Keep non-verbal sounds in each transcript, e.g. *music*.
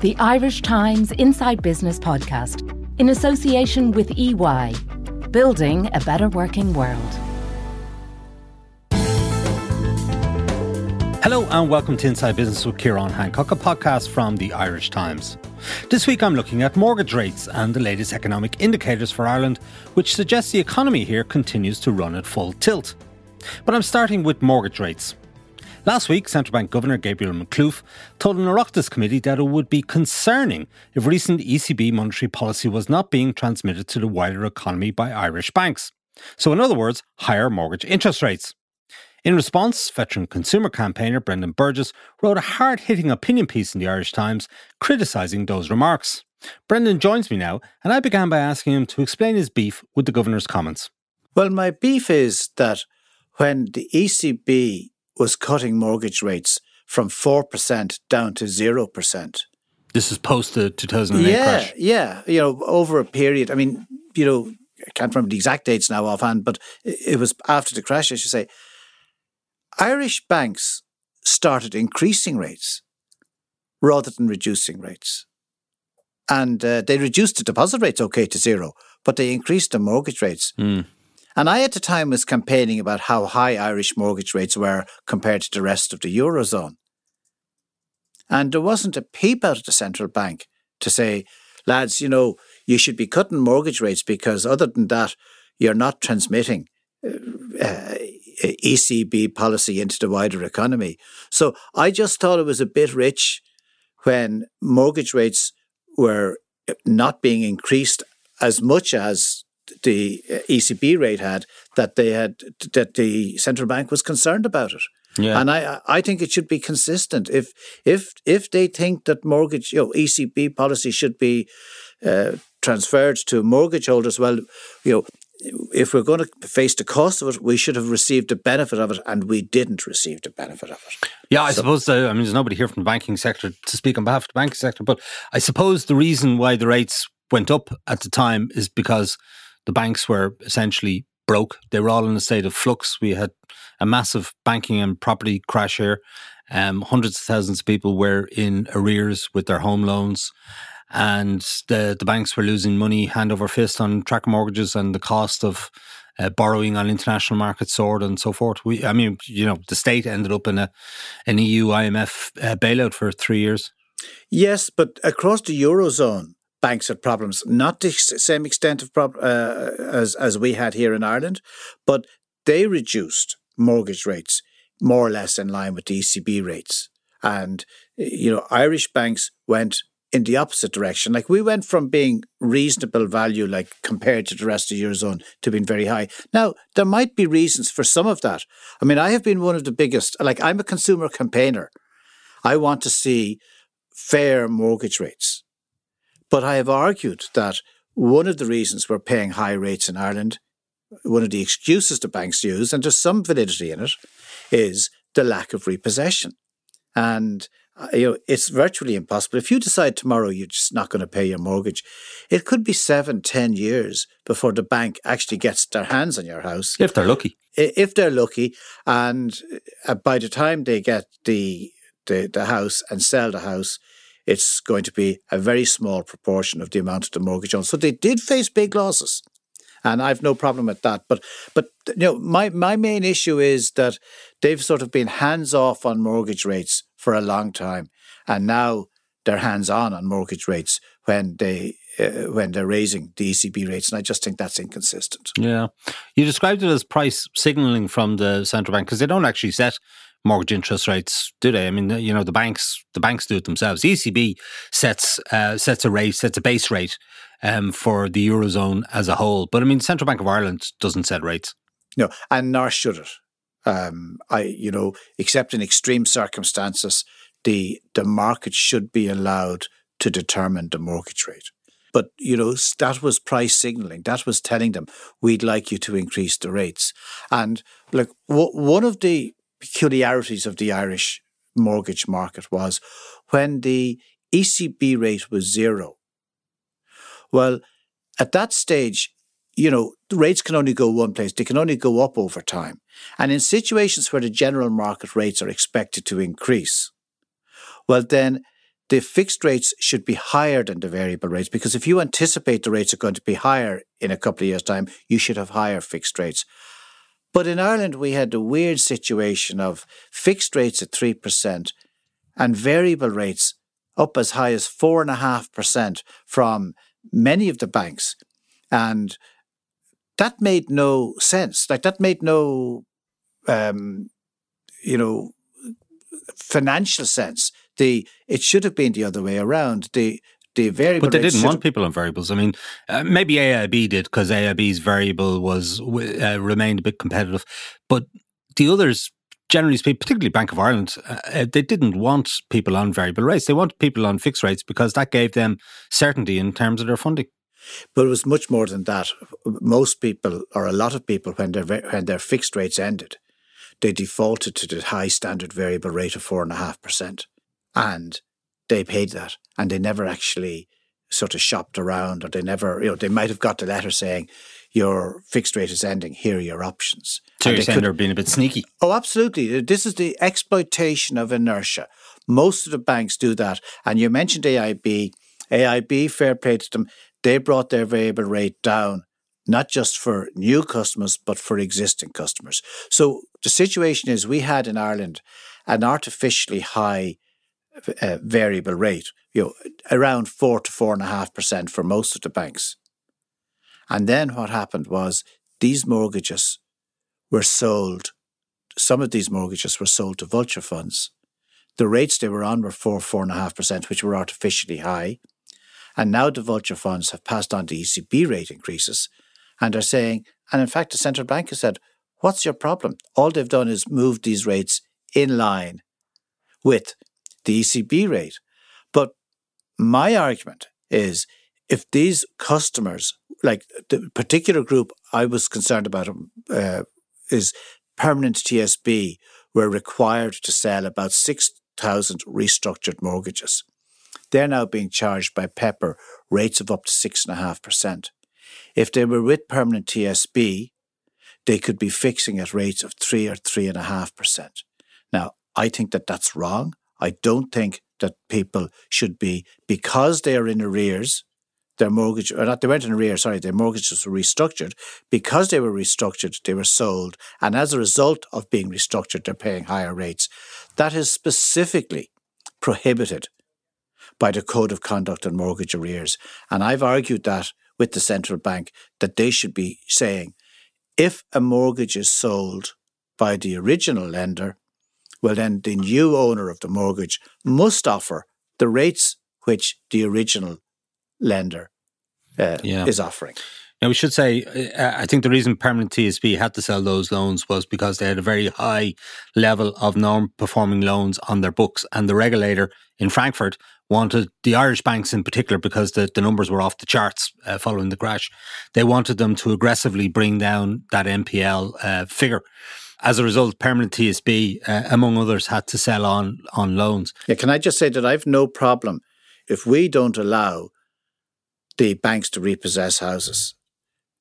the Irish Times Inside Business podcast, in association with EY, building a better working world. Hello and welcome to Inside Business with Ciarán Hancock, a podcast from the Irish Times. This week I'm looking at mortgage rates and the latest economic indicators for Ireland, which suggests the economy here continues to run at full tilt. But I'm starting with mortgage rates. Last week, Central Bank Governor Gabriel Makhlouf told an Oireachtas committee that it would be concerning if recent ECB monetary policy was not being transmitted to the wider economy by Irish banks. So, in other words, higher mortgage interest rates. In response, veteran consumer campaigner Brendan Burgess wrote a hard hitting opinion piece in the Irish Times criticising those remarks. Brendan joins me now, and I began by asking him to explain his beef with the Governor's comments. Well, my beef is that when the ECB was cutting mortgage rates from 4% down to 0%. This is post the 2008 yeah, crash. Yeah, you know, over a period. I mean, you know, I can't remember the exact dates now offhand, but it was after the crash, I should say. Irish banks started increasing rates rather than reducing rates. And uh, they reduced the deposit rates, okay, to zero, but they increased the mortgage rates. Mm. And I at the time was campaigning about how high Irish mortgage rates were compared to the rest of the Eurozone. And there wasn't a peep out of the central bank to say, lads, you know, you should be cutting mortgage rates because other than that, you're not transmitting uh, uh ECB policy into the wider economy. So I just thought it was a bit rich when mortgage rates were not being increased as much as the ECB rate had that they had that the central bank was concerned about it. Yeah. And I I think it should be consistent. If if if they think that mortgage you know ECB policy should be uh, transferred to mortgage holders, well, you know. If we're going to face the cost of it, we should have received the benefit of it, and we didn't receive the benefit of it. Yeah, I so, suppose. Uh, I mean, there's nobody here from the banking sector to speak on behalf of the banking sector, but I suppose the reason why the rates went up at the time is because the banks were essentially broke. They were all in a state of flux. We had a massive banking and property crash here. Um, hundreds of thousands of people were in arrears with their home loans. And the, the banks were losing money hand over fist on tracker mortgages and the cost of uh, borrowing on international markets soared and so forth. We, I mean, you know, the state ended up in a an EU IMF uh, bailout for three years. Yes, but across the eurozone, banks had problems, not the same extent of prob- uh, as as we had here in Ireland, but they reduced mortgage rates more or less in line with the ECB rates, and you know Irish banks went in the opposite direction. Like we went from being reasonable value, like compared to the rest of the eurozone, to being very high. Now there might be reasons for some of that. I mean, I have been one of the biggest. Like I'm a consumer campaigner. I want to see fair mortgage rates. But I have argued that one of the reasons we're paying high rates in Ireland, one of the excuses the banks use, and there's some validity in it, is the lack of repossession. And uh, you know, it's virtually impossible. If you decide tomorrow you're just not going to pay your mortgage, it could be seven, ten years before the bank actually gets their hands on your house. If they're lucky. If they're lucky. And uh, by the time they get the, the, the house and sell the house, it's going to be a very small proportion of the amount of the mortgage on. So they did face big losses. And I've no problem with that. But but you know, my, my main issue is that they've sort of been hands off on mortgage rates for a long time. And now they're hands on on mortgage rates when they uh, when they're raising the ECB rates, and I just think that's inconsistent. Yeah, you described it as price signaling from the central bank because they don't actually set mortgage interest rates, do they? I mean, you know, the banks the banks do it themselves. The ECB sets uh, sets a rate, sets a base rate um, for the eurozone as a whole. But I mean, Central Bank of Ireland doesn't set rates. No, and nor should it. Um, I, you know, except in extreme circumstances, the the market should be allowed to determine the mortgage rate. But you know that was price signaling. That was telling them we'd like you to increase the rates. And look, w- one of the peculiarities of the Irish mortgage market was when the ECB rate was zero. Well, at that stage, you know, rates can only go one place. They can only go up over time. And in situations where the general market rates are expected to increase, well, then the fixed rates should be higher than the variable rates because if you anticipate the rates are going to be higher in a couple of years' time, you should have higher fixed rates. But in Ireland, we had the weird situation of fixed rates at 3% and variable rates up as high as 4.5% from many of the banks. And that made no sense. Like, that made no, um, you know, financial sense. The it should have been the other way around. The the variable. But they didn't want people on variables. I mean, uh, maybe AIB did because AIB's variable was uh, remained a bit competitive, but the others. Generally speaking, particularly Bank of Ireland, uh, uh, they didn't want people on variable rates. They wanted people on fixed rates because that gave them certainty in terms of their funding. But it was much more than that. Most people, or a lot of people, when their when their fixed rates ended, they defaulted to the high standard variable rate of four and a half percent, and they paid that, and they never actually sort of shopped around, or they never, you know, they might have got the letter saying your fixed rate is ending. Here are your options. So and you're saying could, they're being a bit sneaky. Oh, absolutely. This is the exploitation of inertia. Most of the banks do that, and you mentioned AIB. AIB, fair play to them, they brought their variable rate down not just for new customers, but for existing customers. So the situation is we had in Ireland an artificially high uh, variable rate, you know, around four to four and a half percent for most of the banks. And then what happened was these mortgages were sold. Some of these mortgages were sold to vulture funds. The rates they were on were four, four and a half percent, which were artificially high. And now the vulture funds have passed on the ECB rate increases and are saying, and in fact, the central bank has said, What's your problem? All they've done is moved these rates in line with the ECB rate. But my argument is if these customers, like the particular group I was concerned about, uh, is permanent TSB, were required to sell about 6,000 restructured mortgages. They're now being charged by Pepper rates of up to 6.5%. If they were with permanent TSB, they could be fixing at rates of three or three and a half percent. Now, I think that that's wrong. I don't think that people should be because they are in arrears. Their mortgage, or not, they weren't in arrears. Sorry, their mortgages were restructured. Because they were restructured, they were sold, and as a result of being restructured, they're paying higher rates. That is specifically prohibited by the Code of Conduct on Mortgage Arrears, and I've argued that with the central bank that they should be saying if a mortgage is sold by the original lender, well, then the new owner of the mortgage must offer the rates which the original lender uh, yeah. is offering. Now, we should say, uh, I think the reason Permanent TSB had to sell those loans was because they had a very high level of non performing loans on their books. And the regulator in Frankfurt wanted the Irish banks in particular, because the, the numbers were off the charts uh, following the crash, they wanted them to aggressively bring down that NPL uh, figure. As a result, Permanent TSB, uh, among others, had to sell on on loans. Yeah, can I just say that I've no problem if we don't allow the banks to repossess houses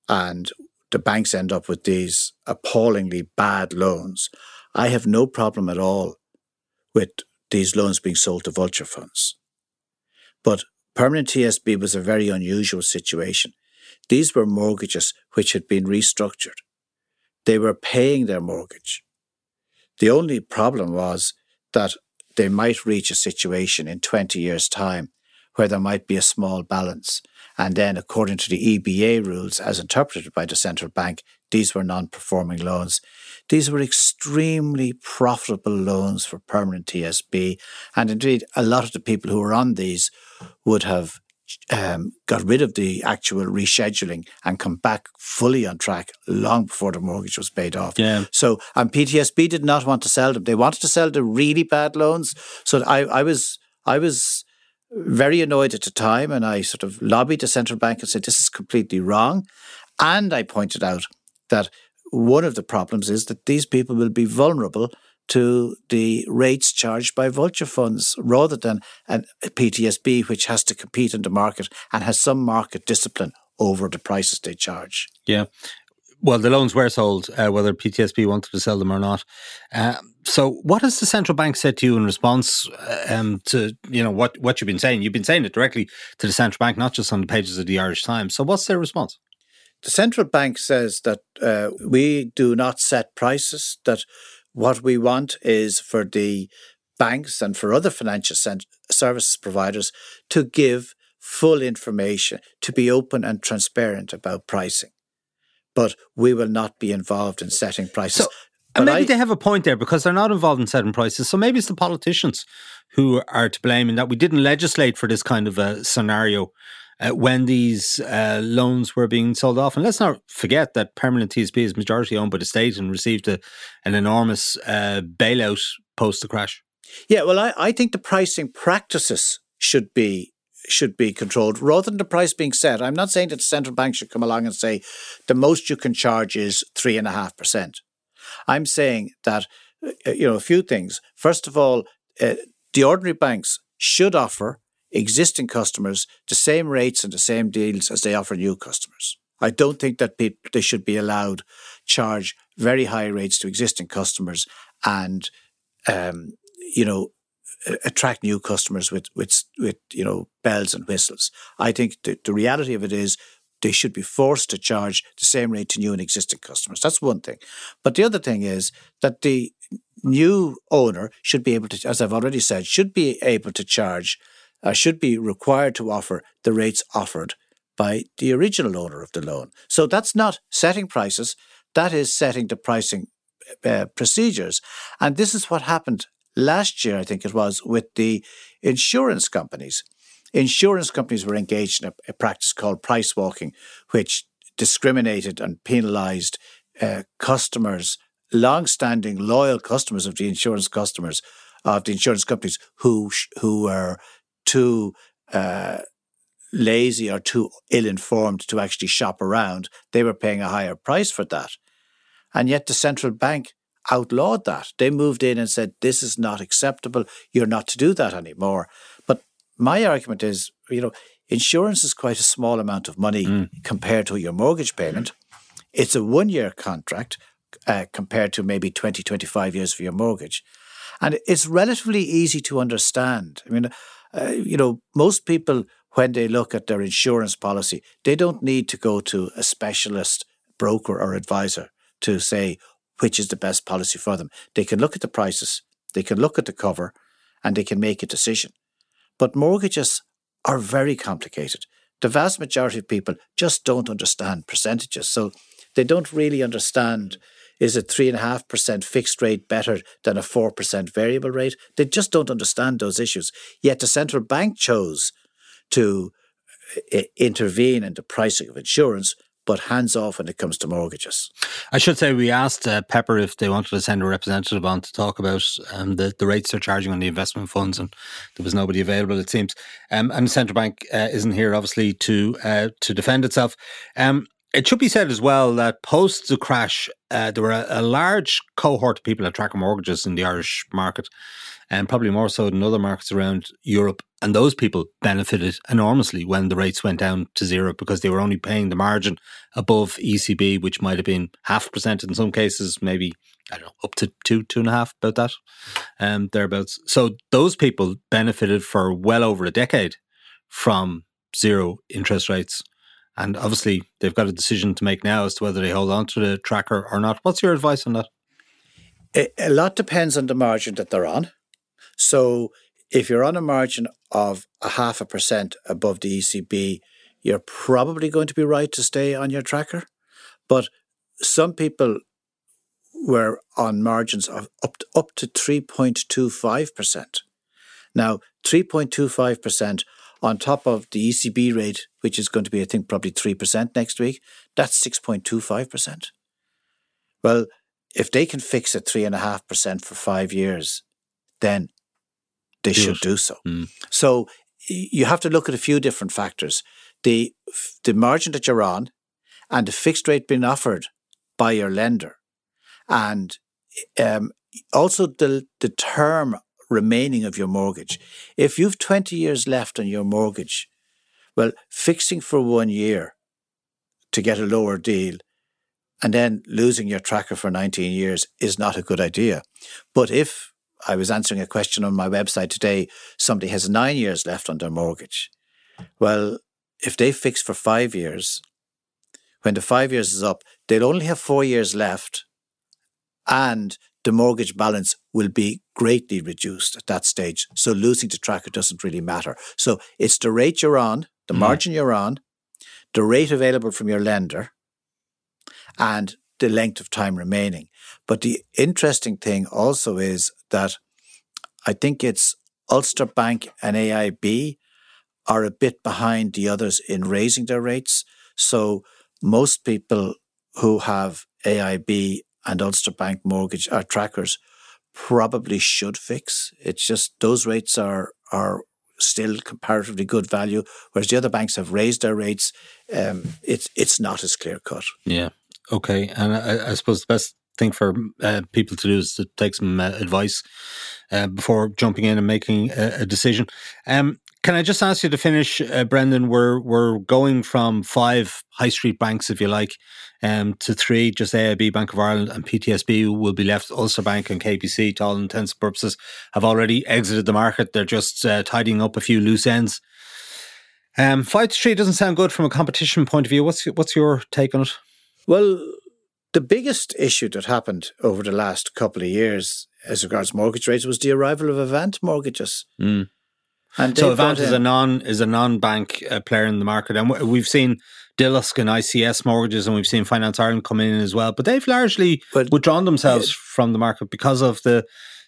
and the banks end up with these appallingly bad loans. I have no problem at all with these loans being sold to vulture funds. But permanent TSB was a very unusual situation. These were mortgages which had been restructured. They were paying their mortgage. The only problem was that they might reach a situation in 20 years' time where there might be a small balance. And then, according to the EBA rules, as interpreted by the central bank, these were non performing loans. These were extremely profitable loans for permanent TSB. And indeed, a lot of the people who were on these would have um, got rid of the actual rescheduling and come back fully on track long before the mortgage was paid off. Yeah. So, and PTSB did not want to sell them. They wanted to sell the really bad loans. So I, I was, I was very annoyed at the time and I sort of lobbied the central bank and said, this is completely wrong. And I pointed out that one of the problems is that these people will be vulnerable to the rates charged by vulture funds rather than a PTSB, which has to compete in the market and has some market discipline over the prices they charge. Yeah. well, the loans were sold, uh, whether PTSB wanted to sell them or not. Uh, so, what has the central bank said to you in response uh, um, to you know what what you've been saying? You've been saying it directly to the central bank, not just on the pages of the Irish Times. So, what's their response? The central bank says that uh, we do not set prices. That what we want is for the banks and for other financial services providers to give full information, to be open and transparent about pricing. But we will not be involved in setting prices. So, and maybe I, they have a point there because they're not involved in setting prices. So maybe it's the politicians who are to blame in that we didn't legislate for this kind of a scenario uh, when these uh, loans were being sold off. And let's not forget that Permanent TSB is majority owned by the state and received a, an enormous uh, bailout post the crash. Yeah, well, I, I think the pricing practices should be should be controlled rather than the price being set. I'm not saying that the central bank should come along and say the most you can charge is three and a half percent. I'm saying that uh, you know a few things. First of all, uh, the ordinary banks should offer existing customers the same rates and the same deals as they offer new customers. I don't think that people, they should be allowed charge very high rates to existing customers and um, you know attract new customers with with with you know bells and whistles. I think the, the reality of it is they should be forced to charge the same rate to new and existing customers. That's one thing. But the other thing is that the new owner should be able to, as I've already said, should be able to charge, uh, should be required to offer the rates offered by the original owner of the loan. So that's not setting prices, that is setting the pricing uh, procedures. And this is what happened last year, I think it was, with the insurance companies. Insurance companies were engaged in a, a practice called price walking, which discriminated and penalised uh, customers, long-standing loyal customers of the insurance customers of the insurance companies who who were too uh, lazy or too ill-informed to actually shop around. They were paying a higher price for that, and yet the central bank outlawed that. They moved in and said, this is not acceptable. You're not to do that anymore. But my argument is, you know, insurance is quite a small amount of money mm. compared to your mortgage payment. It's a one year contract uh, compared to maybe 20, 25 years for your mortgage. And it's relatively easy to understand. I mean, uh, you know, most people, when they look at their insurance policy, they don't need to go to a specialist broker or advisor to say, which is the best policy for them. They can look at the prices, they can look at the cover, and they can make a decision. But mortgages are very complicated. The vast majority of people just don't understand percentages. So they don't really understand is a 3.5% fixed rate better than a 4% variable rate? They just don't understand those issues. Yet the central bank chose to uh, intervene in the pricing of insurance but hands off when it comes to mortgages. I should say we asked uh, Pepper if they wanted to send a representative on to talk about um, the, the rates they're charging on the investment funds, and there was nobody available, it seems. Um, and the central bank uh, isn't here, obviously, to uh, to defend itself. Um, it should be said as well that post the crash, uh, there were a, a, large cohort of people that track mortgages in the Irish market, and probably more so than other markets around Europe. And those people benefited enormously when the rates went down to zero because they were only paying the margin above ECB, which might have been half percent in some cases, maybe I don't know, up to two, two and a half, about that, um, thereabouts. So those people benefited for well over a decade from zero interest rates. And obviously, they've got a decision to make now as to whether they hold on to the tracker or not. What's your advice on that? A lot depends on the margin that they're on. So if you're on a margin of a half a percent above the ECB, you're probably going to be right to stay on your tracker. But some people were on margins of up to, up to 3.25%. Now, 3.25% on top of the ECB rate, which is going to be, I think, probably 3% next week, that's 6.25%. Well, if they can fix at 3.5% for five years, then they should do so. Mm. So you have to look at a few different factors. The the margin that you're on and the fixed rate being offered by your lender and um, also the the term remaining of your mortgage. If you've 20 years left on your mortgage, well, fixing for one year to get a lower deal and then losing your tracker for 19 years is not a good idea. But if I was answering a question on my website today, somebody has nine years left on their mortgage. Well, if they fix for five years, when the five years is up, they'll only have four years left and the mortgage balance will be greatly reduced at that stage. So losing the tracker doesn't really matter. So it's the rate you're on, the mm. margin you're on, the rate available from your lender, and the length of time remaining. But the interesting thing also is that I think it's Ulster Bank and AIB are a bit behind the others in raising their rates. So most people who have AIB and Ulster Bank mortgage uh, trackers probably should fix. It's just those rates are are still comparatively good value, whereas the other banks have raised their rates. Um, it's it's not as clear cut. Yeah. Okay. And I, I suppose the best thing for uh, people to do is to take some uh, advice uh, before jumping in and making a, a decision. Um, can I just ask you to finish, uh, Brendan? We're we're going from five high street banks, if you like, um, to three. Just AIB, Bank of Ireland, and PTSB will be left. Ulster Bank and KBC, to all intents and purposes, have already exited the market. They're just uh, tidying up a few loose ends. Um, five to three doesn't sound good from a competition point of view. What's what's your take on it? Well, the biggest issue that happened over the last couple of years as regards mortgage rates was the arrival of Avant mortgages. Mm. And so Avant is a non is a non bank uh, player in the market, and we've seen Dilosk and ICS mortgages, and we've seen Finance Ireland come in as well. But they've largely but, withdrawn themselves from the market because of the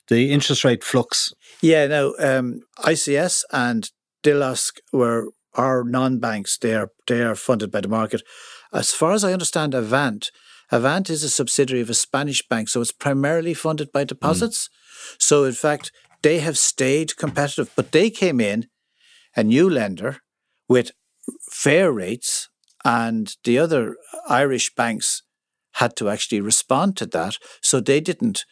the interest rate flux. Yeah, no, um, ICS and Dilosk were are non banks. They are they are funded by the market. As far as I understand, Avant Avant is a subsidiary of a Spanish bank, so it's primarily funded by deposits. Mm. So in fact, they have stayed competitive, but they came in a new lender with fair rates, and the other Irish banks had to actually respond to that. So they didn't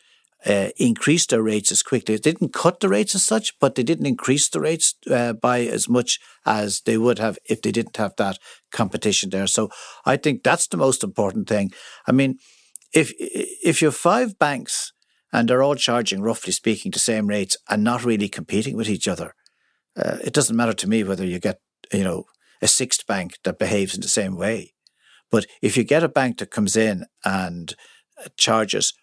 uh, increase their rates as quickly. They didn't cut the rates as such, but they didn't increase the rates uh, by as much as they would have if they didn't have that competition there. So I think that's the most important thing. I mean, if if you have five banks and they're all charging, roughly speaking, the same rates and not really competing with each other. Uh, it doesn't matter to me whether you get, you know, a sixth bank that behaves in the same way. But if you get a bank that comes in and uh, charges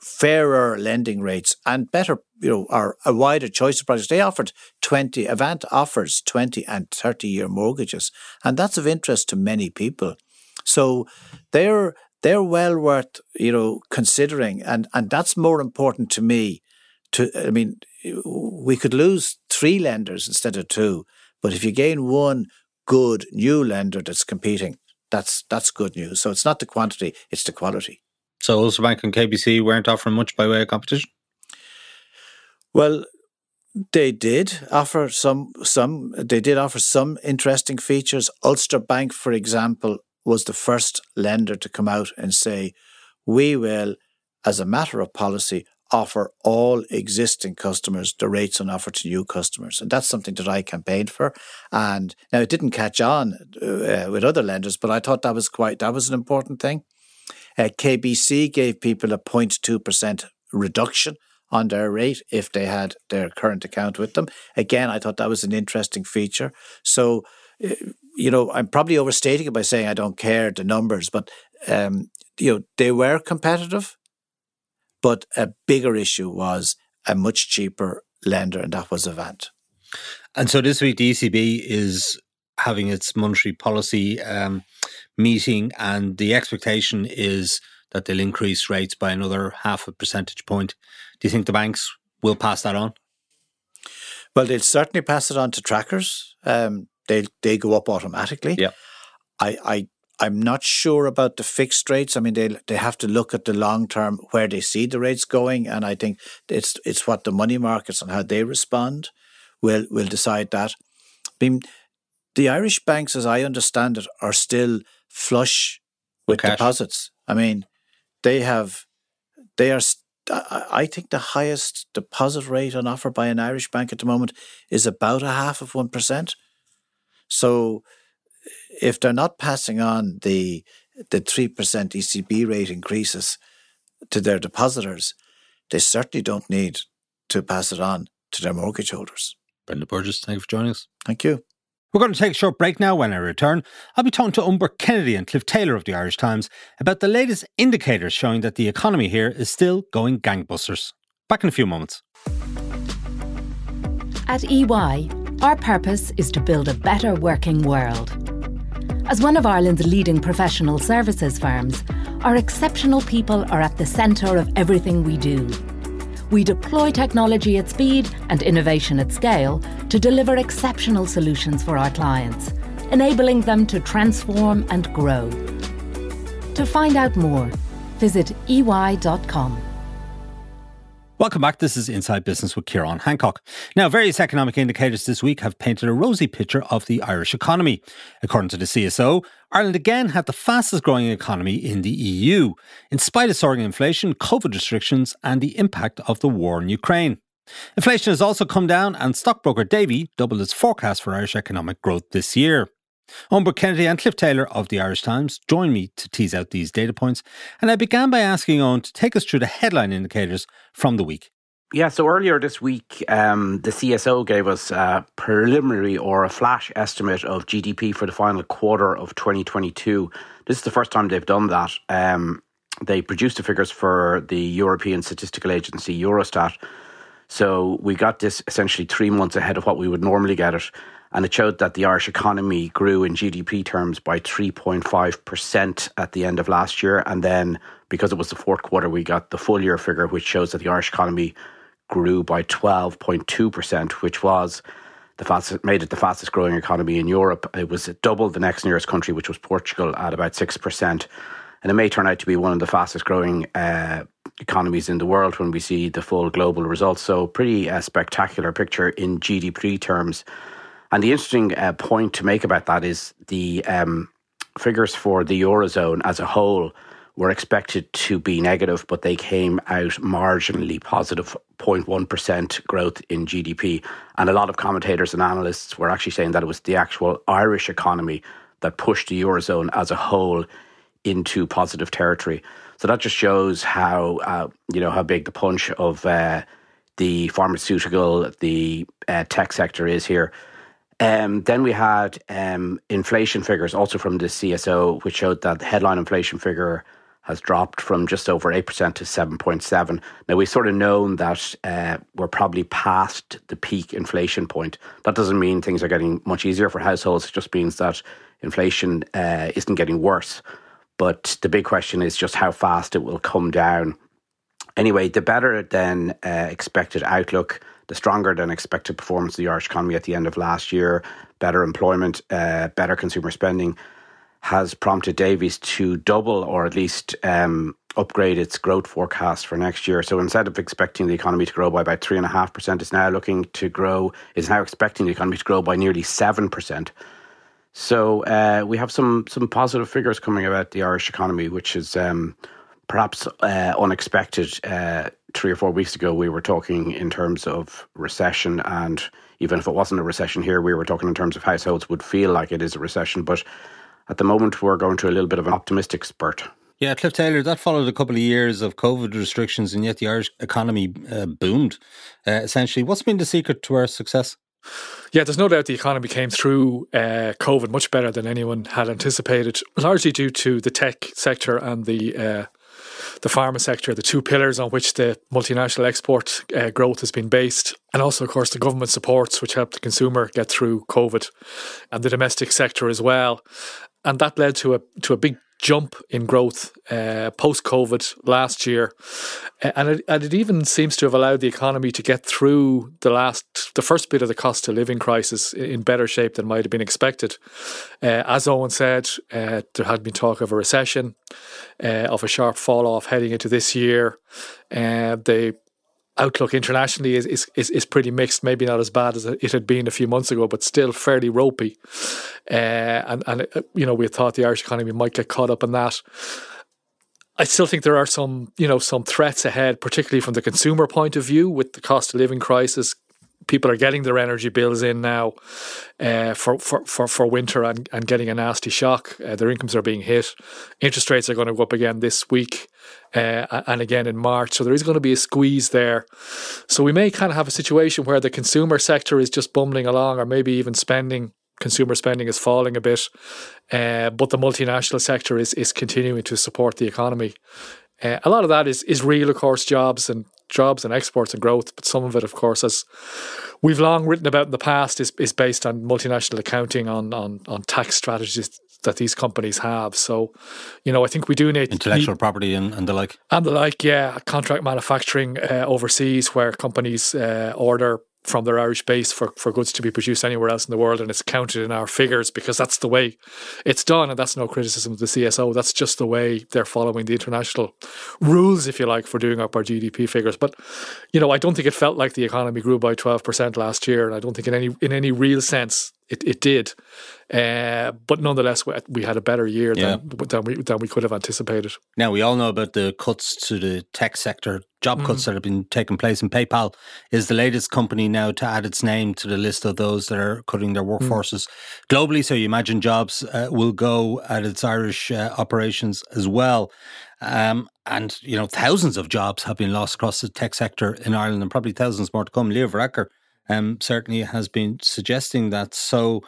fairer lending rates and better, you know, or a wider choice of products. They offered 20, Avant offers 20 and 30 year mortgages, and that's of interest to many people. So they're they're well worth you know considering, and and that's more important to me. To I mean, we could lose three lenders instead of two, but if you gain one good new lender that's competing, that's that's good news. So it's not the quantity; it's the quality. So Ulster Bank and KBC weren't offering much by way of competition. Well, they did offer some some they did offer some interesting features. Ulster Bank, for example, was the first lender to come out and say, we will, as a matter of policy, offer all existing customers the rates on offer to new customers. And that's something that I campaigned for. And now it didn't catch on uh, with other lenders, but I thought that was quite, that was an important thing. Uh, KBC gave people a 0.2% reduction on their rate if they had their current account with them. Again, I thought that was an interesting feature. So uh, you know, I'm probably overstating it by saying I don't care the numbers, but um, you know, they were competitive, but a bigger issue was a much cheaper lender, and that was Avant. And so this week, the ECB is having its monetary policy um, meeting, and the expectation is that they'll increase rates by another half a percentage point. Do you think the banks will pass that on? Well, they'll certainly pass it on to trackers. Um, they they go up automatically. Yeah. I, I I'm not sure about the fixed rates. I mean, they they have to look at the long term where they see the rates going, and I think it's it's what the money markets and how they respond will will decide that. I mean, the Irish banks, as I understand it, are still flush with Cash. deposits. I mean, they have they are. I think the highest deposit rate on offer by an Irish bank at the moment is about a half of one percent. So if they're not passing on the the 3% ECB rate increases to their depositors, they certainly don't need to pass it on to their mortgage holders. Brendan Burgess, thank you for joining us. Thank you. We're going to take a short break now. When I return, I'll be talking to Burke-Kennedy and Cliff Taylor of the Irish Times about the latest indicators showing that the economy here is still going gangbusters. Back in a few moments. At EY, our purpose is to build a better working world. As one of Ireland's leading professional services firms, our exceptional people are at the centre of everything we do. We deploy technology at speed and innovation at scale to deliver exceptional solutions for our clients, enabling them to transform and grow. To find out more, visit ey.com. Welcome back. This is Inside Business with Ciarán Hancock. Now, various economic indicators this week have painted a rosy picture of the Irish economy. According to the CSO, Ireland again had the fastest growing economy in the EU, in spite of soaring inflation, COVID restrictions, and the impact of the war in Ukraine. Inflation has also come down, and stockbroker Davy doubled its forecast for Irish economic growth this year. Burke-Kennedy and Cliff Taylor of the Irish Times joined me to tease out these data points, and I began by asking Eoin to take us through the headline indicators from the week. Yeah, so earlier this week, um, the CSO gave us a preliminary or a flash estimate of GDP for the final quarter of 2022. This is the first time they've done that. Um, they produced the figures for the European Statistical Agency, Eurostat. So we got this essentially three months ahead of what we would normally get it and it showed that the Irish economy grew in GDP terms by 3.5% at the end of last year. And then, because it was the fourth quarter, we got the full year figure, which shows that the Irish economy grew by 12.2%, which was the fastest, made it the fastest growing economy in Europe. It was double the next nearest country, which was Portugal, at about 6%. And it may turn out to be one of the fastest growing uh, economies in the world when we see the full global results. So, pretty uh, spectacular picture in GDP terms. And the interesting uh, point to make about that is the um, figures for the Eurozone as a whole were expected to be negative, but they came out marginally positive 0.1 growth in GDP. And a lot of commentators and analysts were actually saying that it was the actual Irish economy that pushed the Eurozone as a whole into positive territory. So that just shows how, uh, you know, how big the punch of uh, the pharmaceutical, the uh, tech sector is here. Um, then we had um, inflation figures also from the CSO, which showed that the headline inflation figure has dropped from just over 8% to 7.7. Now, we've sort of known that uh, we're probably past the peak inflation point. That doesn't mean things are getting much easier for households. It just means that inflation uh, isn't getting worse. But the big question is just how fast it will come down. Anyway, the better than uh, expected outlook the stronger than expected performance of the Irish economy at the end of last year, better employment, uh, better consumer spending, has prompted Davy's to double or at least um, upgrade its growth forecast for next year. So instead of expecting the economy to grow by about three and a half percent, it's now looking to grow. Is now expecting the economy to grow by nearly seven percent. So uh, we have some some positive figures coming about the Irish economy, which is um, perhaps uh, unexpected. Uh, three or four weeks ago, we were talking in terms of recession, and even if it wasn't a recession here, we were talking in terms of households would feel like it is a recession. But at the moment, we're going through a little bit of an optimistic spurt. Yeah, Cliff Taylor, that followed a couple of years of COVID restrictions, and yet the Irish economy uh, boomed. Uh, essentially, what's been the secret to our success? Yeah, there's no doubt the economy came through uh, COVID much better than anyone had anticipated, largely due to the tech sector and the uh, the pharma sector, the two pillars on which the multinational export uh, growth has been based, and also, of course, the government supports which helped the consumer get through COVID, and the domestic sector as well, and that led to a to a big jump in growth uh, post COVID last year, and it, and it even seems to have allowed the economy to get through the last the first bit of the cost of living crisis in better shape than might have been expected. Uh, as Eoin said, uh, there had been talk of a recession, uh, of a sharp fall off heading into this year. Uh, the outlook internationally is, is, is, is, pretty mixed, maybe not as bad as it had been a few months ago, but still fairly ropey. Uh, and, and uh, you know, we thought the Irish economy might get caught up in that. I still think there are some, you know, some threats ahead, particularly from the consumer point of view, with the cost of living crisis people are getting their energy bills in now uh, for, for, for, for winter and, and getting a nasty shock. Uh, their incomes are being hit. Interest rates are going to go up again this week uh, and again in March. So there is going to be a squeeze there. So we may kind of have a situation where the consumer sector is just bumbling along or maybe even spending. Consumer spending is falling a bit, uh, but the multinational sector is is continuing to support the economy. Uh, a lot of that is is real, of course, jobs and jobs and exports and growth, but some of it, of course, as we've long written about in the past, is, is based on multinational accounting, on, on, on tax strategies that these companies have. So, you know, I think we do need intellectual need, property and, and the like. And the like, yeah. Contract manufacturing uh, overseas where companies uh, order from their Irish base for, for goods to be produced anywhere else in the world, and it's counted in our figures because that's the way it's done, and that's no criticism of the CSO. That's just the way they're following the international rules, if you like, for doing up our GDP figures. But you know, I don't think it felt like the economy grew by twelve percent last year, and I don't think in any in any real sense it, it did. Uh, but nonetheless, we had a better year yeah. than, than, we, than we could have anticipated. Now, we all know about the cuts to the tech sector, job mm. cuts that have been taking place, and PayPal is the latest company now to add its name to the list of those that are cutting their mm. workforces mm. globally. So you imagine jobs uh, will go at its Irish uh, operations as well. Um, and, you know, thousands of jobs have been lost across the tech sector in Ireland and probably thousands more to come. Leo Varadkar um, certainly has been suggesting that. So,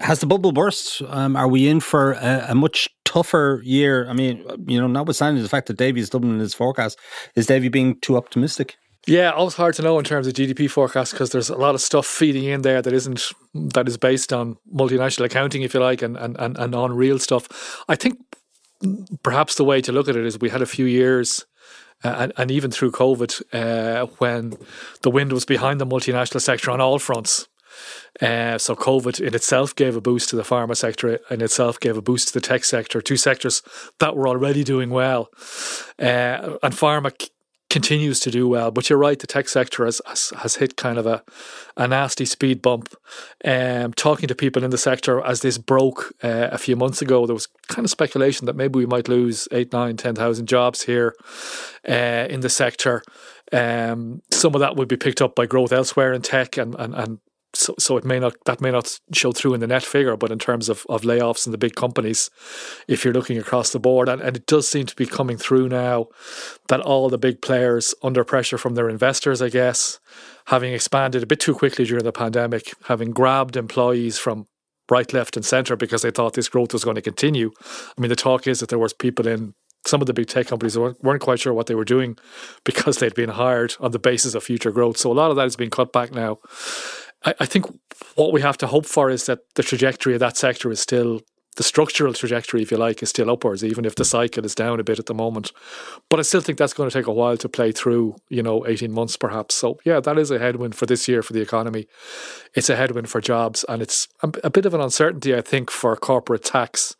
has the bubble burst? Um, are we in for a, a, much tougher year? I mean, you know, notwithstanding the fact that Davy is doubling his forecast, is Davy being too optimistic? Yeah, always hard to know in terms of GDP forecast because there's a lot of stuff feeding in there that isn't that is based on multinational accounting, if you like, and and and, and on real stuff. I think perhaps the way to look at it is we had a few years uh, and, and even through COVID, uh, when the wind was behind the multinational sector on all fronts. Uh, so COVID in itself gave a boost to the pharma sector, in itself gave a boost to the tech sector, two sectors that were already doing well. Uh, and pharma continues to do well. But you're right, the tech sector has has, has hit kind of a, a nasty speed bump. Um, talking to people in the sector as this broke uh, a few months ago, there was kind of speculation that maybe we might lose eight, nine, ten thousand jobs here uh, in the sector. Um, some of that would be picked up by growth elsewhere in tech and, and, and so, so it may not that may not show through in the net figure, but in terms of, of layoffs in the big companies, if you're looking across the board, and, and it does seem to be coming through now that all the big players under pressure from their investors, I guess, having expanded a bit too quickly during the pandemic, having grabbed employees from right, left, and centre because they thought this growth was going to continue. I mean, the talk is that there was people in some of the big tech companies weren't, weren't quite sure what they were doing *laughs* because they'd been hired on the basis of future growth. So a lot of that has been cut back now. I, I think what we have to hope for is that the trajectory of that sector is still the structural trajectory, if you like, is still upwards, even if the cycle is down a bit at the moment. But I still think that's going to take a while to play through, you know, 18 months perhaps. So, yeah, that is a headwind for this year for the economy. It's a headwind for jobs, and it's a, bit of an uncertainty, I think, for corporate tax.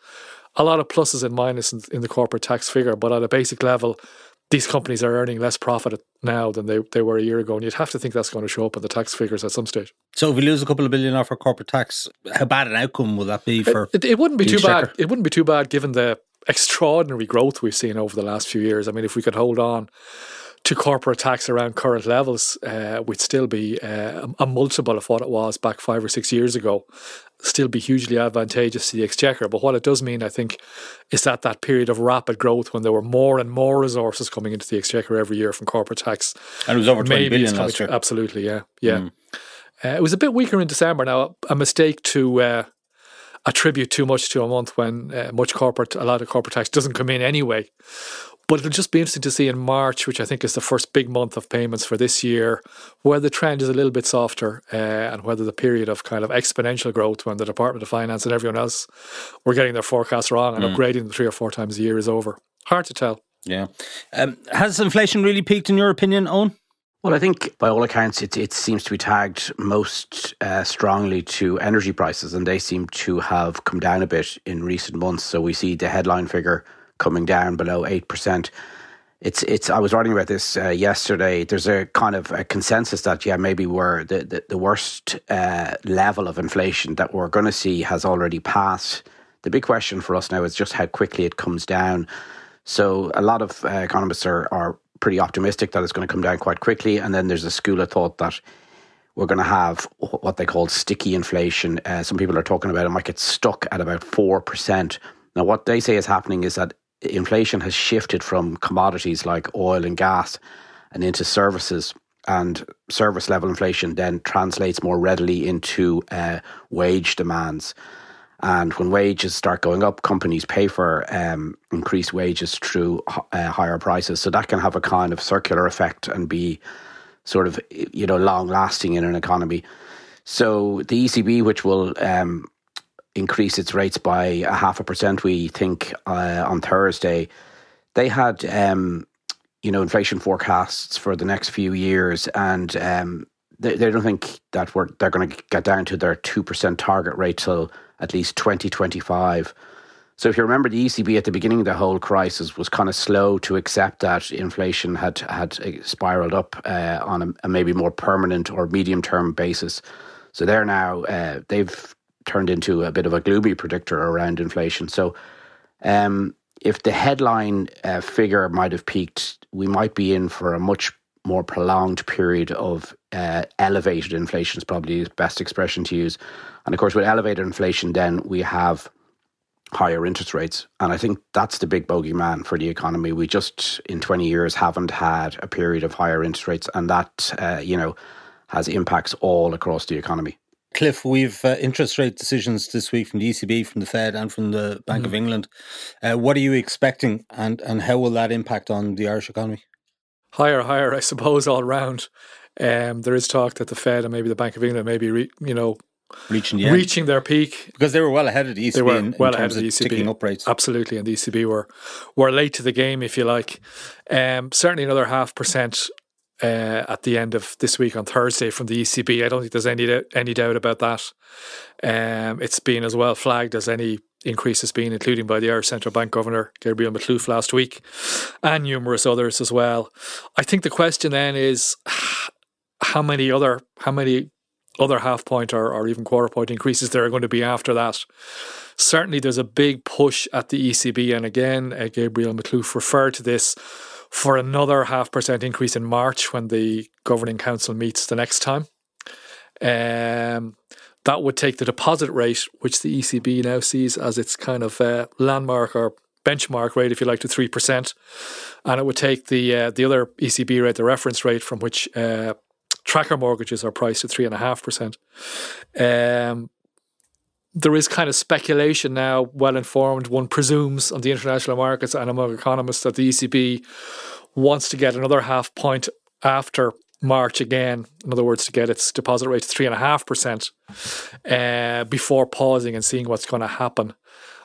A lot of pluses and minuses in, in the corporate tax figure, but at a basic level, these companies are earning less profit now than they, they were a year ago. And you'd have to think that's going to show up in the tax figures at some stage. So if we lose a couple of billion off our corporate tax, how bad an outcome will that be for it, it, it wouldn't be too bad. It wouldn't be too bad given the extraordinary growth we've seen over the last few years. I mean, if we could hold on to corporate tax around current levels, uh, would still be uh, a multiple of what it was back five or six years ago. Still be hugely advantageous to the exchequer. But what it does mean, I think, is that that period of rapid growth when there were more and more resources coming into the exchequer every year from corporate tax. And it was over 20 billion last year. Absolutely, yeah. Yeah. Mm. Uh, it was a bit weaker in December. Now, a mistake to uh, attribute too much to a month when uh, much corporate, a lot of corporate tax doesn't come in anyway. But it'll just be interesting to see in March, which I think is the first big month of payments for this year, where the trend is a little bit softer uh, and whether the period of kind of exponential growth when the Department of Finance and everyone else were getting their forecasts wrong and mm. upgrading them three or four times a year is over. Hard to tell. Yeah. Um, has inflation really peaked in your opinion, Eoin? Well, I think by all accounts, it, it seems to be tagged most uh, strongly to energy prices, and they seem to have come down a bit in recent months. So we see the headline figure coming down below 8%. It's it's. I was writing about this uh, yesterday. There's a kind of a consensus that yeah, maybe we're the the, the worst uh, level of inflation that we're going to see has already passed. The big question for us now is just how quickly it comes down. So a lot of uh, economists are are pretty optimistic that it's going to come down quite quickly, and then there's a school of thought that we're going to have what they call sticky inflation. Uh, some people are talking about it might get stuck at about 4%. Now, what they say is happening is that inflation has shifted from commodities like oil and gas and into services. And service level inflation then translates more readily into uh, wage demands. And when wages start going up, companies pay for um, increased wages through uh, higher prices. So that can have a kind of circular effect and be sort of you know long lasting in an economy. So the ECB, which will um, increase its rates by a half a percent, we think uh, on Thursday, they had um, you know inflation forecasts for the next few years, and um, they, they don't think that we're they're going to get down to their two percent target rate till at least twenty twenty five. So if you remember, the ECB at the beginning of the whole crisis was kind of slow to accept that inflation had had spiraled up uh, on a, a, maybe more permanent or medium term basis. So they're now uh, they've turned into a bit of a gloomy predictor around inflation. So um, if the headline uh, figure might have peaked, we might be in for a much more prolonged period of uh, elevated inflation. Is probably the best expression to use. And of course, with elevated inflation, then we have higher interest rates. And I think that's the big bogeyman for the economy. We just, in 20 years, haven't had a period of higher interest rates. And that, uh, you know, has impacts all across the economy. Cliff, we've uh, interest rate decisions this week from the ECB, from the Fed, and from the Bank mm. of England. Uh, what are you expecting, and, and how will that impact on the Irish economy? Higher, higher, I suppose, all round. Um, there is talk that the Fed and maybe the Bank of England maybe, re, you know, reaching the reaching their peak because they were well ahead of the ECB. They were in, well in ahead of the ECB. Up rates. Absolutely, and the ECB were were late to the game, if you like. Um, certainly, another half percent uh, at the end of this week on Thursday from the ECB. I don't think there's any any doubt about that. Um, it's been as well flagged as any increase has been, including by the Irish Central Bank Governor Gabriel Makhlouf last week, and numerous others as well. I think the question then is how many other how many other half point or, or even quarter point increases there are going to be after that. Certainly, there's a big push at the ECB, and again, uh, Gabriel Makhlouf referred to this for another half percent increase in March when the governing council meets the next time. Um, that would take the deposit rate, which the ECB now sees as its kind of uh, landmark or benchmark rate, if you like, to three percent, and it would take the uh, the other ECB rate, the reference rate from which uh, tracker mortgages are priced at three and a half percent. Um, there is kind of speculation now, well informed, one presumes on the international markets and among economists that the ECB wants to get another half point after March again. In other words, to get its deposit rate to three and a half percent uh, before pausing and seeing what's going to happen.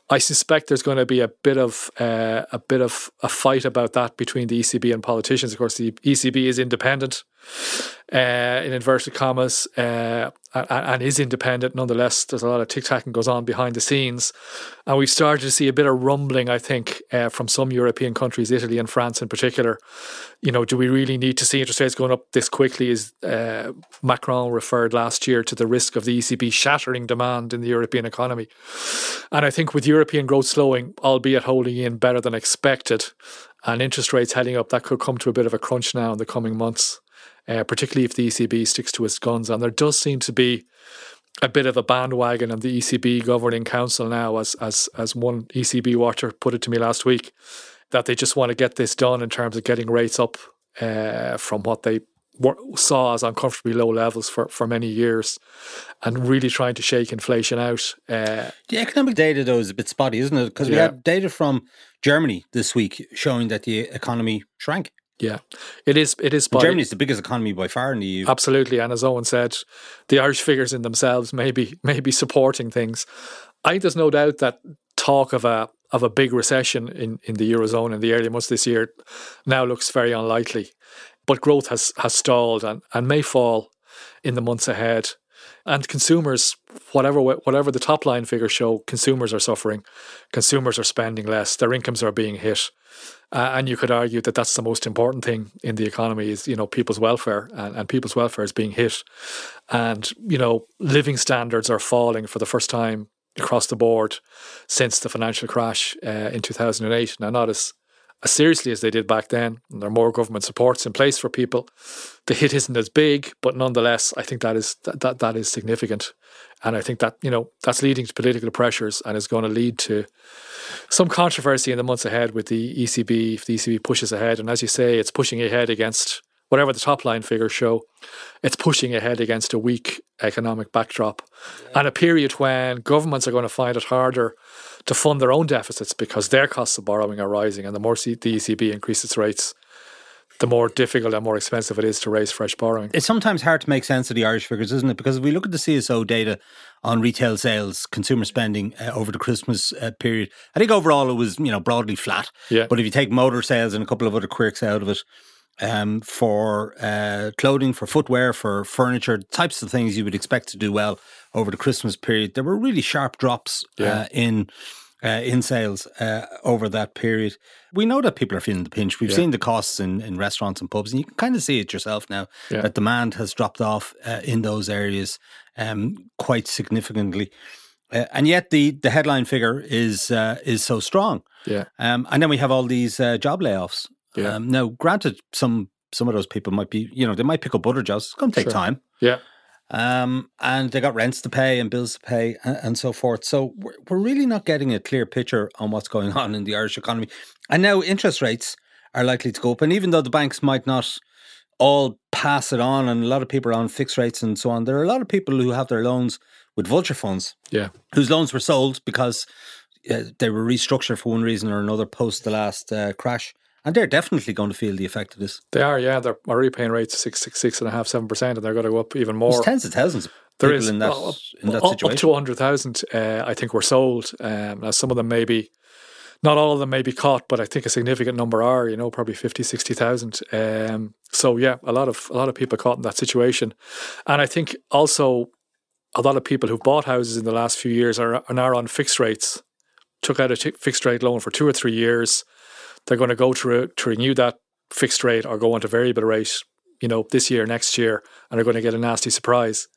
I suspect there's going to be a bit of uh, a bit of a fight about that between the ECB and politicians. Of course, the ECB is independent, uh, in inverted commas, uh, and, and, is independent. Nonetheless, there's a lot of tic tacking goes on behind the scenes, and we've started to see a bit of rumbling. I think uh, from some European countries, Italy and France in particular. You know, do we really need to see interest rates going up this quickly? Is uh, Macron referred last year to the risk of the ECB shattering demand in the European economy, and I think with European growth slowing, albeit holding in better than expected, and interest rates heading up, that could come to a bit of a crunch now in the coming months uh, particularly if the ECB sticks to its guns. And there does seem to be a bit of a bandwagon on the ECB governing council now, as as as one ECB watcher put it to me last week, that they just want to get this done in terms of getting rates up uh, from what they saw as uncomfortably low levels for, for many years and really trying to shake inflation out. Uh, the economic data, though, is a bit spotty, isn't it? Because we had data from Germany this week showing that the economy shrank. Yeah, it is. It is. Germany is the biggest economy by far in the EU. Absolutely, and as Eoin said, the Irish figures in themselves may be, *laughs* may be supporting things. I think there's no doubt that talk of a of a big recession in, in the eurozone in the early months this year now looks very unlikely. But growth has has stalled and, and may fall in the months ahead. And consumers, whatever whatever the top line figures show, consumers are suffering. Consumers are spending less. Their incomes are being hit. Uh, and you could argue that that's the most important thing in the economy is, you know, people's welfare and, and people's welfare is being hit. And, you know, living standards are falling for the first time across the board since the financial crash uh, in 2008. Now, not as as seriously as they did back then. And there are more government supports in place for people. The hit isn't as big, but nonetheless, I think that is that that, that is significant. And I think that, you know, that's leading to political pressures and is going to lead to some controversy in the months ahead with the ECB if the ECB pushes ahead. And as you say, it's pushing ahead against whatever the top line figures show, it's pushing ahead against a weak economic backdrop yeah. and a period when governments are going to find it harder to fund their own deficits because their costs of borrowing are rising. And the more the ECB increases its rates, the more difficult and more expensive it is to raise fresh borrowing. It's sometimes hard to make sense of the Irish figures, isn't it? Because if we look at the CSO data on retail sales, consumer spending uh, over the Christmas uh, period, I think overall it was you know broadly flat. Yeah. But if you take motor sales and a couple of other quirks out of it, um, for uh, clothing, for footwear, for furniture, types of things you would expect to do well over the Christmas period, there were really sharp drops yeah. uh, in uh, in sales uh, over that period. We know that people are feeling the pinch. We've yeah. seen the costs in, in restaurants and pubs, and you can kind of see it yourself now yeah. that demand has dropped off uh, in those areas um, quite significantly. Uh, and yet the, the headline figure is uh, is so strong. Yeah. Um, and then we have all these uh, job layoffs. Yeah. Um, now, granted, some some of those people might be, you know, they might pick up other jobs. It's going to take sure. time. Yeah. Um, and they got rents to pay and bills to pay and, and so forth. So we're, we're really not getting a clear picture on what's going *laughs* on in the Irish economy. And now interest rates are likely to go up. And even though the banks might not all pass it on, and a lot of people are on fixed rates and so on, there are a lot of people who have their loans with vulture funds. Yeah. Whose loans were sold because uh, they were restructured for one reason or another post the last uh, crash. And they're definitely going to feel the effect of this. They are, yeah. They're already paying rates six, six, six and a half, seven percent, and they're going to go up even more. There's tens of thousands. Of there is in that up, in that situation. Up to hundred thousand, uh, I think, were sold. Um, now some of them maybe, not all of them may be caught, but I think a significant number are. You know, probably 50, 60,000. Um, so yeah, a lot of a lot of people caught in that situation, and I think also a lot of people who've bought houses in the last few years are, are now on fixed rates. Took out a t- fixed rate loan for two or three years they're going to go to, to renew that fixed rate or go on to variable rate, you know, this year, next year, and they're going to get a nasty surprise.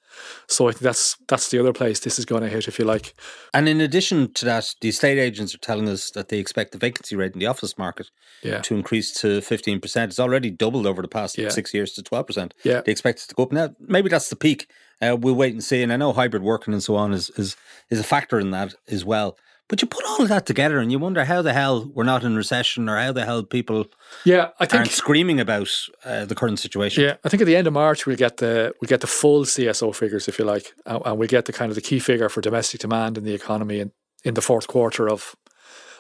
So I think that's that's the other place this is going to hit, if you like. And in addition to that, the estate agents are telling us that they expect the vacancy rate in the office market yeah. to increase to fifteen percent. It's already doubled over the past yeah. six years to twelve percent. Yeah, they expect it to go up. Now, maybe that's the peak. Uh, we'll wait and see. And I know hybrid working and so on is is is a factor in that as well. But you put all of that together and you wonder how the hell we're not in recession or how the hell people yeah, I think, aren't screaming about uh, the current situation. Yeah, I think at the end of March we'll get the we get the full CSO figures, if you like, and, and we get the kind of the key figure for domestic demand in the economy in, in the fourth quarter of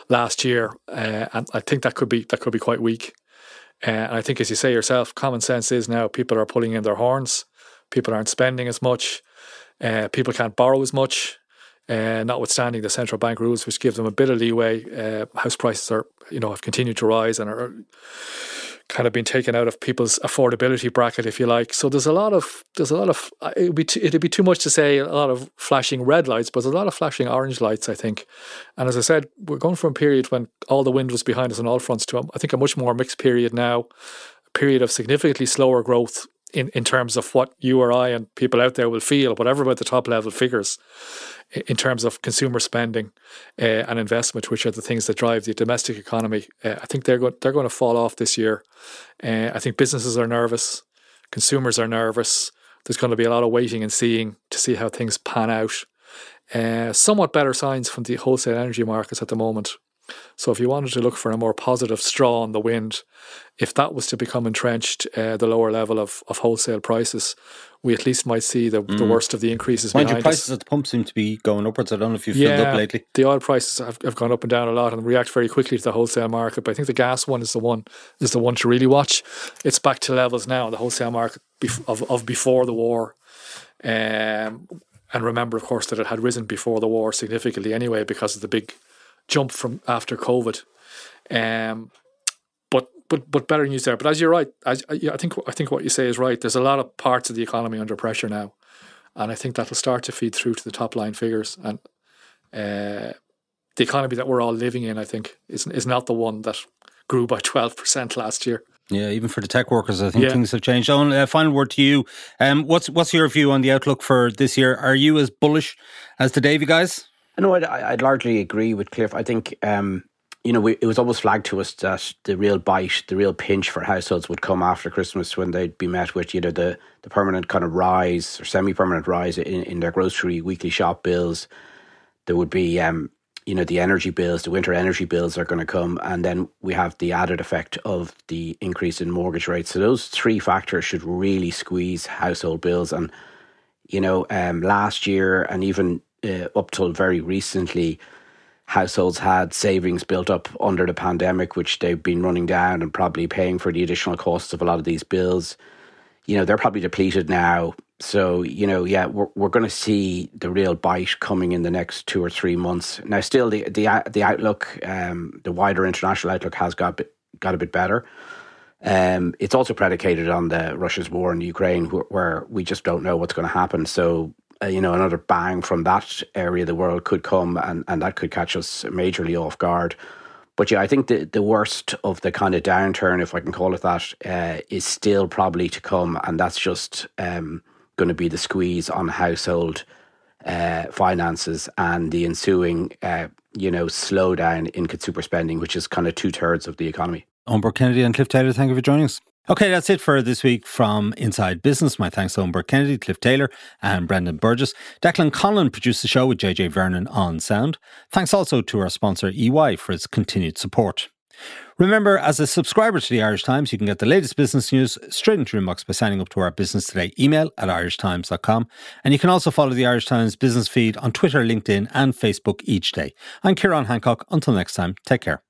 last year, uh, and I think that could be that could be quite weak. Uh, and I think, as you say yourself, common sense is now people are pulling in their horns. People aren't spending as much. Uh, people can't borrow as much uh, notwithstanding the central bank rules, which give them a bit of leeway. Uh, house prices are, you know, have continued to rise and are kind of been taken out of people's affordability bracket, if you like. So there's a lot of there's a lot of uh, it'd be too, it'd be too much to say a lot of flashing red lights, but there's a lot of flashing orange lights, I think. And as I said, we're going from a period when all the wind was behind us on all fronts to I think a much more mixed period now, a period of significantly slower growth in, in terms of what you or I and people out there will feel, whatever about the top level figures in terms of consumer spending uh, and investment, which are the things that drive the domestic economy. Uh, I think they're going they're going to fall off this year. Uh, I think businesses are nervous, consumers are nervous. There's going to be a lot of waiting and seeing to see how things pan out. Somewhat better signs from the wholesale energy markets at the moment. So if you wanted to look for a more positive straw on the wind, if that was to become entrenched, uh, the lower level of, of wholesale prices, we at least might see the, mm. the worst of the increases. Mind you, prices us. at the pump seem to be going upwards. I don't know if you've yeah, filled up lately. The oil prices have, have gone up and down a lot and react very quickly to the wholesale market. But I think the gas one is the one is the one to really watch. It's back to levels now, the wholesale market of, of before the war. Um, and remember, of course, that it had risen before the war significantly anyway because of the big jump from after COVID. Um, but but but better news there. But as you're right, as, I think I think what you say is right. There's a lot of parts of the economy under pressure now, and I think that'll start to feed through to the top line figures. And uh, the economy that we're all living in, I think, is is not the one that grew by *laughs* twelve percent last year. Yeah, even for the tech workers, I think yeah. things have changed. Eoin, uh, final word to you. Um, what's what's your view on the outlook for this year? Are you as bullish as the Davy guys? No, I'd, I'd largely agree with Cliff. I think um, you know, we, it was almost flagged to us that the real bite, the real pinch for households would come after Christmas when they'd be met with, you know, the, the permanent kind of rise or semi permanent rise in, in their grocery weekly shop bills. There would be, um, you know, the energy bills, the winter energy bills are going to come. And then we have the added effect of the increase in mortgage rates. So those three factors should really squeeze household bills. And, you know, um, last year and even uh, up till very recently, households had savings built up under the pandemic, which they've been running down and probably paying for the additional costs of a lot of these bills. You know, they're probably depleted now. So, you know, yeah, we're, we're going to see the real bite coming in the next two or three months. Now, still, the the the outlook, um, the wider international outlook has got got a bit better. Um, it's also predicated on the Russia's war in Ukraine, where, where we just don't know what's going to happen. So, uh, you know, another bang from that area of the world could come and, and that could catch us majorly off guard. But yeah, I think the, the worst of the kind of downturn, if I can call it that, uh, is still probably to come. And that's just um, going to be the squeeze on household uh, finances and the ensuing, uh, you know, slowdown in consumer spending, which is kind of two thirds of the economy. Eoin Burke-Kennedy and Cliff Taylor, thank you for joining us. Okay, that's it for this week from Inside Business. My thanks to Eoin Burke-Kennedy, Cliff Taylor, and Brendan Burgess. Declan Conlon produced the show with JJ Vernon on sound. Thanks also to our sponsor EY for its continued support. Remember, as a subscriber to the Irish Times, you can get the latest business news straight into your inbox by signing up to our Business Today email at irishtimes.com. And you can also follow the Irish Times business feed on Twitter, LinkedIn, and Facebook each day. I'm Ciarán Hancock. Until next time, take care.